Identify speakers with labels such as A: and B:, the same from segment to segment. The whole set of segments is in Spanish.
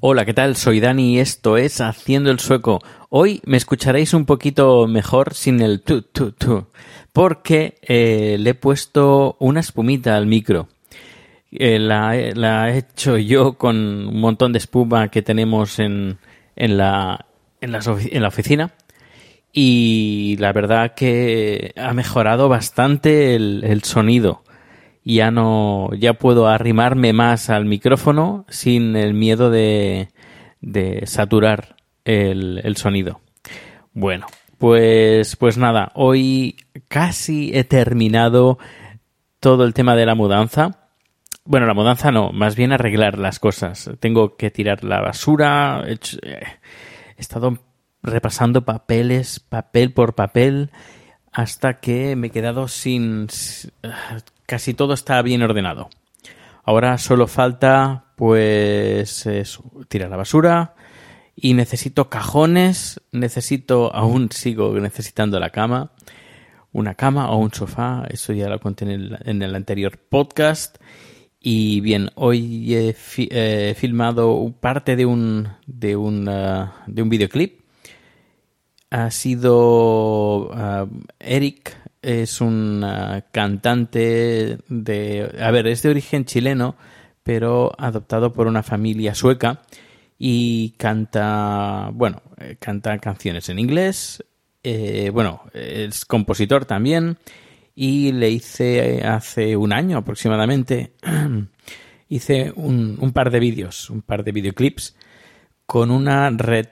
A: Hola, ¿qué tal? Soy Dani y esto es Haciendo el Sueco. Hoy me escucharéis un poquito mejor sin el tu, tu, tu, porque eh, le he puesto una espumita al micro. Eh, la, he hecho yo con un montón de espuma que tenemos en, en, la, en, la oficina y la verdad que ha mejorado bastante el sonido. Ya no, ya puedo arrimarme más al micrófono sin el miedo de, de saturar el, el sonido. Bueno, pues, pues nada, hoy casi he terminado todo el tema de la mudanza. Bueno, la mudanza no, más bien arreglar las cosas. Tengo que tirar la basura. He, eh, he estado repasando papeles, papel por papel, hasta que me he quedado sin... Casi todo está bien ordenado. Ahora solo falta, pues, tirar la basura y necesito cajones, necesito, aún sigo necesitando la cama, una cama o un sofá, eso ya lo conté en el, anterior podcast. Y bien, hoy he fi- eh, filmado parte de un, de un, ah, de un videoclip. Ha sido ah, Eric, es un ah, cantante de... A ver, es de origen chileno, pero adoptado por una familia sueca y canta, bueno, eh, canta canciones en inglés, eh, bueno, es compositor también y le hice hace un año aproximadamente, hice un, un par de vídeos, un par de videoclips con una red,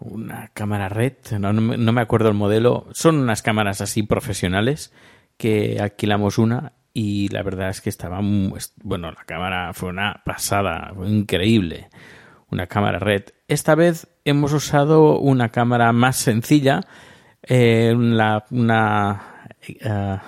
A: una cámara red, no, no me- acuerdo el modelo, son unas cámaras así profesionales que alquilamos una y la verdad es que estaba, bueno, la cámara fue una pasada, fue increíble, una cámara red. Esta vez hemos usado una cámara más sencilla, eh, una, eh,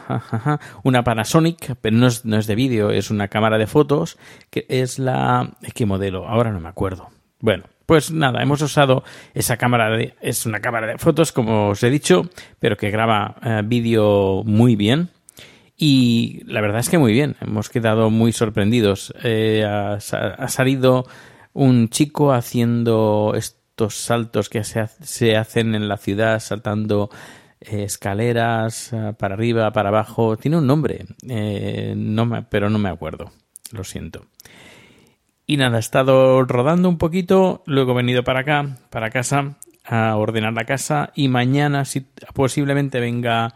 A: una Panasonic, pero no es, no es de vídeo, es una cámara de fotos, que es la... ¿Qué modelo? Ahora no me acuerdo. Bueno, pues nada, hemos usado esa cámara, de, es una cámara de fotos, como os he dicho, pero que graba eh, vídeo muy bien. Y la verdad es que muy bien, hemos quedado muy sorprendidos. Eh, ha, sa- ha salido un chico haciendo estos saltos que se, se hacen en la ciudad, saltando eh, escaleras para arriba, para abajo. Tiene un nombre, eh, no me- pero no me acuerdo, lo siento. Y nada, he estado rodando un poquito, luego he venido para acá, para casa, a ordenar la casa y mañana si posiblemente venga,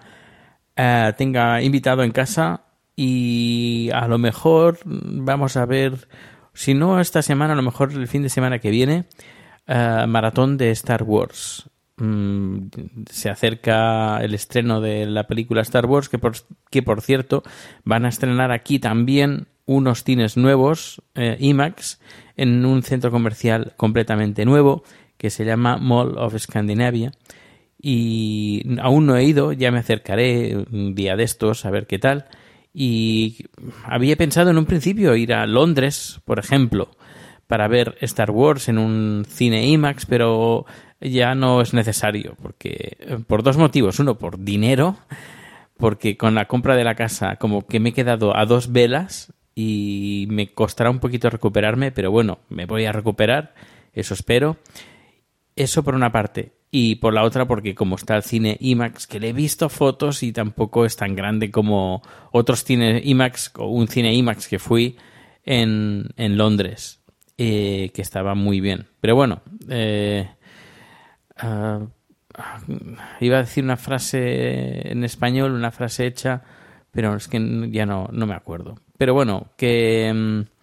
A: eh, tenga invitado en casa y a lo mejor vamos a ver, si no esta semana, a lo mejor el fin de semana que viene, eh, maratón de Star Wars. Mm, se acerca el estreno de la película Star Wars, que por, que por cierto van a estrenar aquí también unos cines nuevos, eh, IMAX, en un centro comercial completamente nuevo que se llama Mall of Scandinavia. Y aún no he ido, ya me acercaré un día de estos a ver qué tal. Y había pensado en un principio ir a Londres, por ejemplo, para ver Star Wars en un cine IMAX, pero ya no es necesario, porque eh, por dos motivos. Uno, por dinero, porque con la compra de la casa como que me he quedado a dos velas y me costará un poquito recuperarme, pero bueno, me voy a recuperar, eso espero. Eso por una parte. y por la otra porque como está el cine IMAX, que le he visto fotos y tampoco es tan grande como otros cines IMAX o un cine IMAX que fui en, en Londres, eh, que estaba muy bien. Pero bueno, eh, ah, ah, iba a decir una frase en español, una frase hecha, pero es que ya no, no me acuerdo. Pero bueno, que... mm,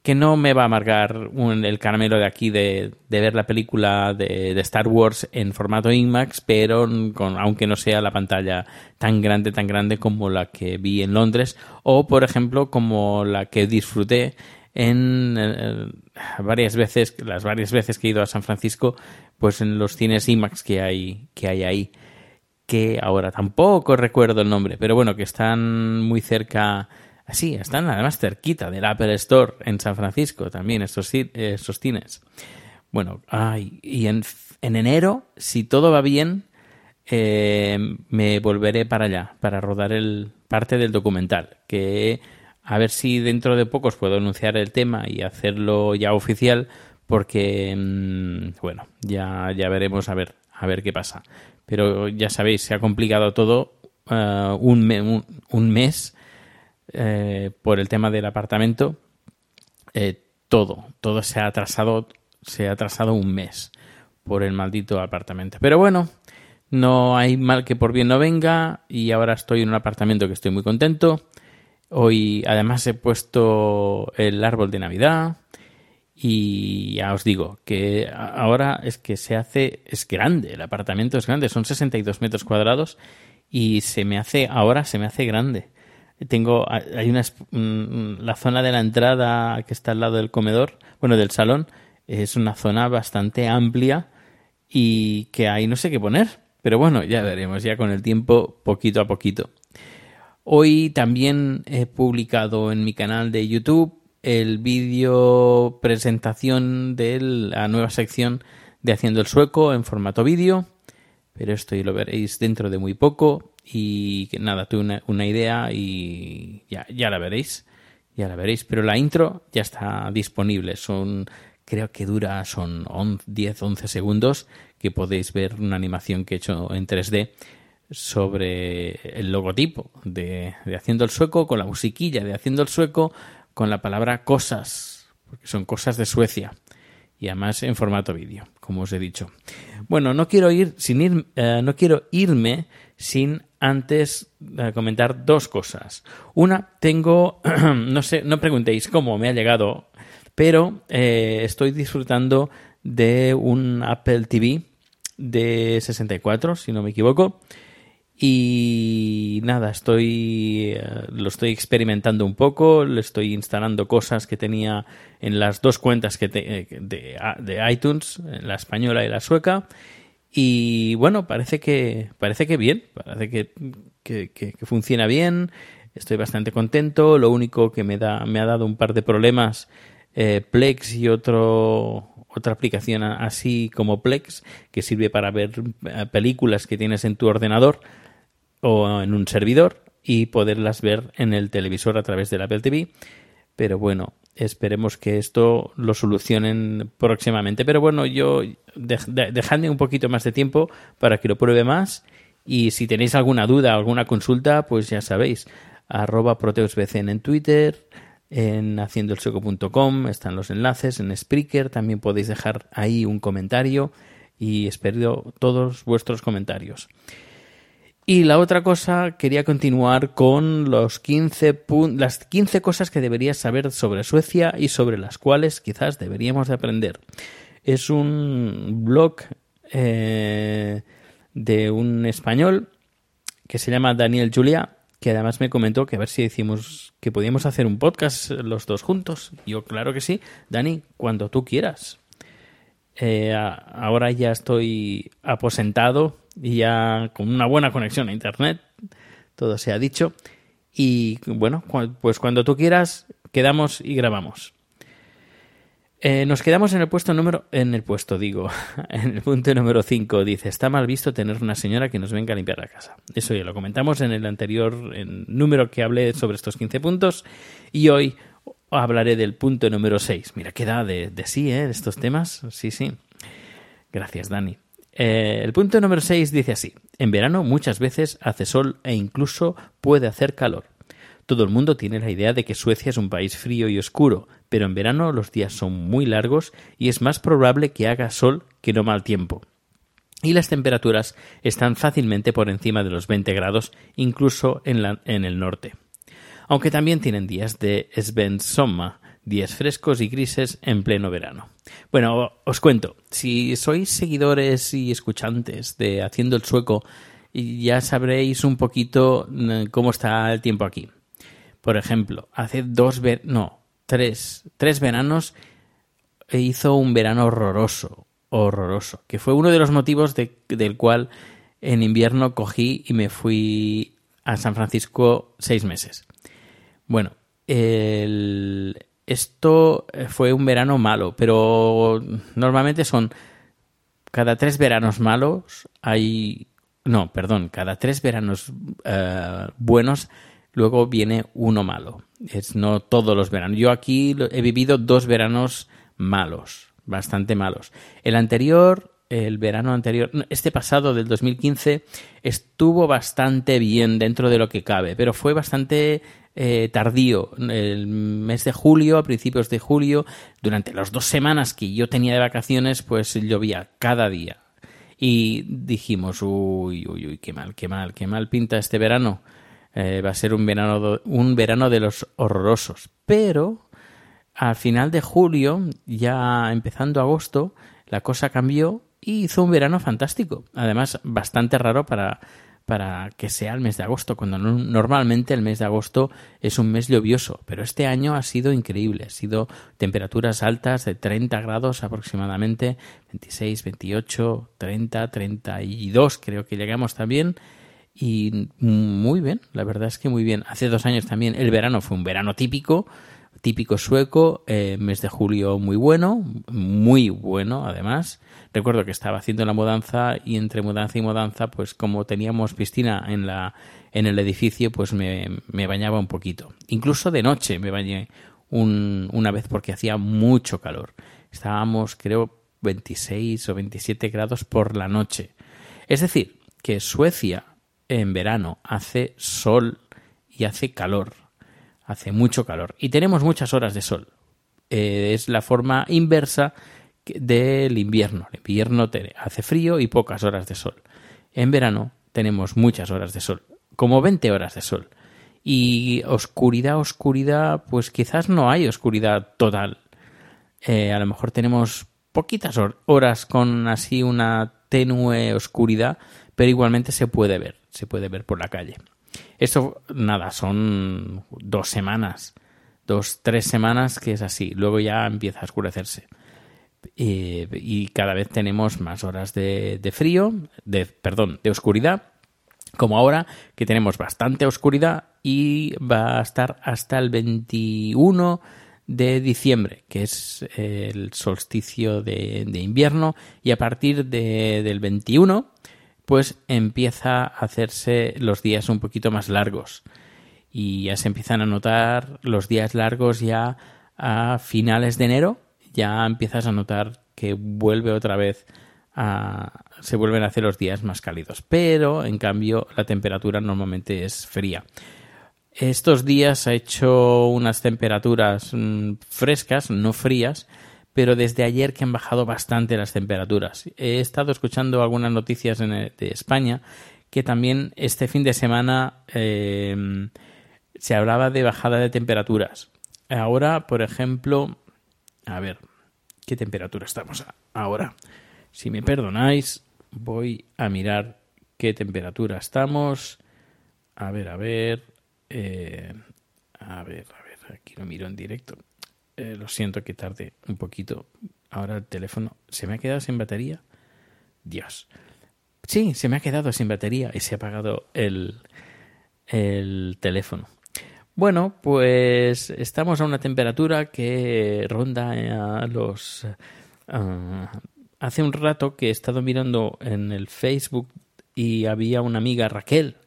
A: que no me va a amargar el caramelo de aquí de, de ver la película de, de Star Wars en formato IMAX, pero con, aunque no sea la pantalla tan grande, tan grande como la que vi en Londres, o por ejemplo como la que disfruté en eh, varias veces, las varias veces que he ido a San Francisco, pues en los cines IMAX que hay, que hay ahí que ahora tampoco recuerdo el nombre, pero bueno, que están muy cerca, así, están además cerquita del Apple Store en San Francisco también, estos, eh, estos cines. Bueno, ay, y en, en enero, si todo va bien, eh, me volveré para allá, para rodar el parte del documental, que a ver si dentro de pocos puedo anunciar el tema y hacerlo ya oficial, porque, mm, bueno, ya, ya veremos a ver, a ver qué pasa. Pero ya sabéis, se ha complicado todo eh, un, un mes eh, por el tema del apartamento. Eh, todo, todo se ha atrasado, se ha atrasado un mes por el maldito apartamento. Pero bueno, no hay mal que por bien no venga y ahora estoy en un apartamento que estoy muy contento. Hoy además he puesto el árbol de Navidad y ya os digo que ahora es que se hace, es grande, el apartamento es grande, son 62 metros cuadrados y se me hace, ahora se me hace grande. Tengo, hay una, la zona de la entrada que está al lado del comedor, bueno, del salón, es una zona bastante amplia y que ahí no sé qué poner. Pero bueno, ya veremos, ya con el tiempo, poquito a poquito. Hoy también he publicado en mi canal de YouTube el vídeo presentación de la nueva sección de Haciendo el Sueco en formato vídeo, pero esto lo veréis dentro de muy poco y nada, tuve una, una idea y ya, ya la veréis, ya la veréis, pero la intro ya está disponible, son creo que dura, son 11, 10, 11 segundos que podéis ver una animación que he hecho en 3D sobre el logotipo de, Haciendo el Sueco, con la musiquilla de Haciendo el Sueco, con la palabra cosas, porque son cosas de Suecia, y además en formato vídeo, como os he dicho. Bueno, no quiero ir sin ir, eh, no quiero irme sin antes eh, comentar dos cosas. Una, tengo, no sé, no preguntéis cómo me ha llegado, pero eh, estoy disfrutando de un Apple TV de 64, si no me equivoco. Y nada, estoy eh, lo estoy experimentando un poco, le estoy instalando cosas que tenía en las dos cuentas que eh, de, de iTunes, la española y la sueca. Y bueno, parece que parece que bien, parece que, que, que- funciona bien. Estoy bastante contento. Lo único que me da me ha dado un par de problemas eh, Plex y otro otra aplicación así como Plex que sirve para ver eh, películas que tienes en tu ordenador o en un servidor y poderlas ver en el televisor a través del Apple TV. Pero bueno, esperemos que esto lo solucionen próximamente. Pero bueno, yo dej- de- dejadme un poquito más de tiempo para que lo pruebe más. Y si tenéis alguna duda, alguna consulta, pues ya sabéis, arroba proteusbcn en Twitter, en haciendoelsueco.com están los enlaces, en Spreaker también podéis dejar ahí un comentario y espero todos vuestros comentarios. Y la otra cosa, quería continuar con los 15 pun- las 15 cosas que deberías saber sobre Suecia y sobre las cuales quizás deberíamos de aprender. Es un blog eh, de un español que se llama Daniel Julia, que además me comentó que a ver si decimos que podíamos hacer un podcast los dos juntos. Yo, claro que sí. Dani, cuando tú quieras. Eh, ahora ya estoy aposentado y ya con una buena conexión a internet, todo se ha dicho. Y bueno, pues cuando tú quieras, quedamos y grabamos. Eh, nos quedamos en el puesto número. En el puesto, digo. En el punto número 5. Dice: Está mal visto tener una señora que nos venga a limpiar la casa. Eso ya lo comentamos en el anterior en número que hablé sobre estos 15 puntos. Y hoy hablaré del punto número 6. Mira, queda de, de sí, ¿eh? Estos temas. Sí, sí. Gracias, Dani. Eh, el punto número 6 dice así. En verano muchas veces hace sol e incluso puede hacer calor. Todo el mundo tiene la idea de que Suecia es un país frío y oscuro, pero en verano los días son muy largos y es más probable que haga sol que no mal tiempo. Y las temperaturas están fácilmente por encima de los 20 grados, incluso en, la- en el norte. Aunque también tienen días de Svensomma, días frescos y grises en pleno verano. Bueno, os cuento, si sois seguidores y escuchantes de Haciendo el Sueco, ya sabréis un poquito mm, cómo está el tiempo aquí. Por ejemplo, hace dos ver no, tres, tres veranos hizo un verano horroroso, horroroso, que fue uno de los motivos de- del cual en invierno cogí y me fui a San Francisco seis meses. Bueno, el- esto eh, fue un verano malo, pero normalmente son cada tres veranos malos hay no, perdón, cada tres veranos eh, buenos luego viene uno malo. Es no todos los veranos. Yo aquí he vivido dos veranos malos, bastante malos. El anterior, el verano anterior, este pasado del 2015 estuvo bastante bien dentro de lo que cabe, pero fue bastante eh, tardío. El mes de julio, a principios de julio, durante las dos semanas que yo tenía de vacaciones, pues llovía cada día. Y dijimos, uy, uy, uy, qué mal, qué mal, qué mal pinta este verano. Eh, va a ser un verano, un verano de los horrorosos. Pero al final de julio, ya empezando agosto, la cosa cambió y hizo un verano fantástico. Además, bastante raro para, para que sea el mes de agosto, cuando no- normalmente el mes de agosto es un mes lluvioso. Pero este año ha sido increíble. Ha sido temperaturas altas de 30 grados aproximadamente, 26, 28, 30, 32 creo que llegamos también. Y muy bien, la verdad es que muy bien. Hace dos años también el verano fue un verano típico, típico sueco, eh, mes de julio muy bueno, muy bueno además. Recuerdo que estaba haciendo la mudanza y entre mudanza y mudanza, pues como teníamos piscina en la en el edificio, pues me, me bañaba un poquito. Incluso de noche me bañé un- una vez porque hacía mucho calor. Estábamos, creo, 26 o 27 grados por la noche. Es decir, que Suecia en verano hace sol y hace calor. Hace mucho calor. Y tenemos muchas horas de sol. Eh, es la forma inversa del invierno. El invierno te- hace frío y pocas horas de sol. En verano tenemos muchas horas de sol. Como 20 horas de sol. Y oscuridad, oscuridad, pues quizás no hay oscuridad total. Eh, a lo mejor tenemos poquitas hor- horas con así una tenue oscuridad, pero igualmente se puede ver, se puede ver por la calle. Esto, nada, son dos semanas, dos, tres semanas que es así. Luego ya empieza a oscurecerse. Eh, y cada vez tenemos más horas de, frío, de, perdón, de oscuridad, como ahora que tenemos bastante oscuridad y va a estar hasta el 21 de diciembre, que es el solsticio de, de invierno, y a partir de- del 21, pues empieza a hacerse los días un poquito más largos. Y ya se empiezan a notar los días largos ya a finales de enero, ya empiezas a notar que vuelve otra vez a, se vuelven a hacer los días más cálidos. Pero, en cambio, la temperatura normalmente es fría. Estos días ha hecho unas temperaturas mm, frescas, no frías, pero desde ayer que han bajado bastante las temperaturas. He estado escuchando algunas noticias de España que también este fin de semana eh, se hablaba de bajada de temperaturas. Ahora, por ejemplo, a ver, ¿qué temperatura estamos ahora? Si me perdonáis, voy a mirar qué temperatura estamos. A ver, a ver. eh, a ver, a ver, aquí lo miro en directo. Eh, lo siento que tarde un poquito. Ahora el teléfono se me ha quedado sin batería. Dios. Sí, se me ha quedado sin batería y se ha apagado el, el teléfono. Bueno, pues estamos a una temperatura que ronda a los... ah, hace un rato que he estado mirando en el Facebook y había una amiga Raquel,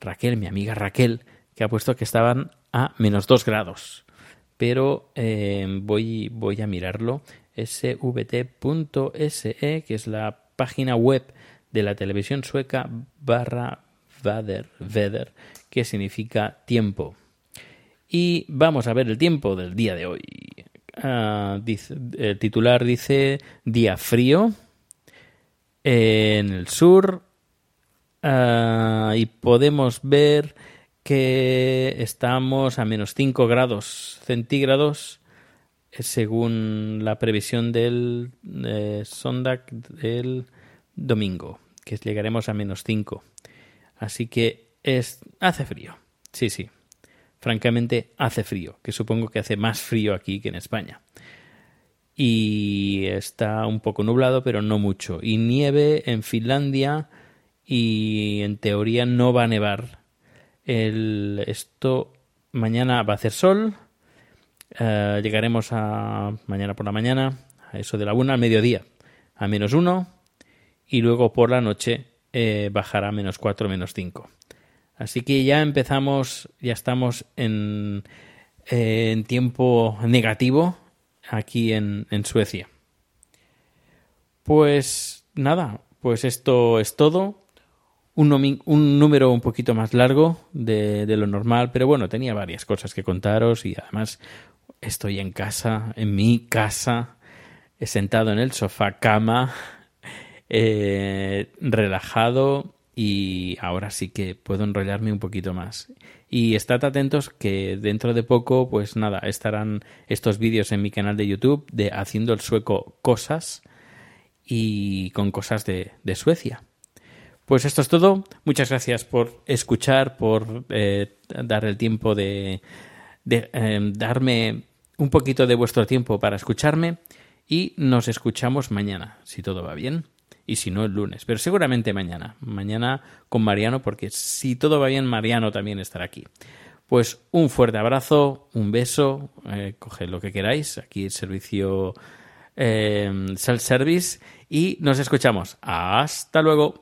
A: Raquel, mi amiga Raquel, que ha puesto que estaban a menos 2 grados. Pero eh, voy, voy a mirarlo. svt.se, que es la página web de la televisión sueca barra Vader, Vedder, que significa tiempo. Y vamos a ver el tiempo del día de hoy. Ah, el titular dice día frío en el sur ah, y podemos ver que estamos a menos 5 grados centígrados eh, según la previsión del eh, Sondag del domingo, que llegaremos a menos 5. Así que es, hace frío. Sí, sí. Francamente, hace frío, que supongo que hace más frío aquí que en España. Y está un poco nublado, pero no mucho. Y nieve en Finlandia y en teoría no va a nevar. El, esto mañana va a hacer sol. Eh, llegaremos a mañana por la mañana, a eso de la una al mediodía, a menos uno. Y luego por la noche eh, bajará a menos 4, menos 5. Así que ya empezamos, ya estamos en, en tiempo negativo aquí en, en, Suecia. Pues nada, pues esto es todo. Un, número un poquito más largo de, de, lo normal, pero bueno, tenía varias cosas que contaros y además estoy en casa, en mi casa, sentado en el sofá cama eh, relajado y ahora sí que puedo enrollarme un poquito más. Y estad atentos que dentro de poco, pues nada, estarán estos vídeos en mi canal de YouTube de Haciendo el Sueco Cosas y con cosas de, de Suecia. Pues esto es todo. Muchas gracias por escuchar, por eh, dar el tiempo de, de eh, darme un poquito de vuestro tiempo para escucharme y nos escuchamos mañana, si todo va bien y si no el lunes, pero seguramente mañana, mañana con Mariano, porque si todo va bien, Mariano también estará aquí. Pues un fuerte abrazo, un beso, eh, coged lo que queráis, aquí el servicio eh, self-service y nos escuchamos. Hasta luego.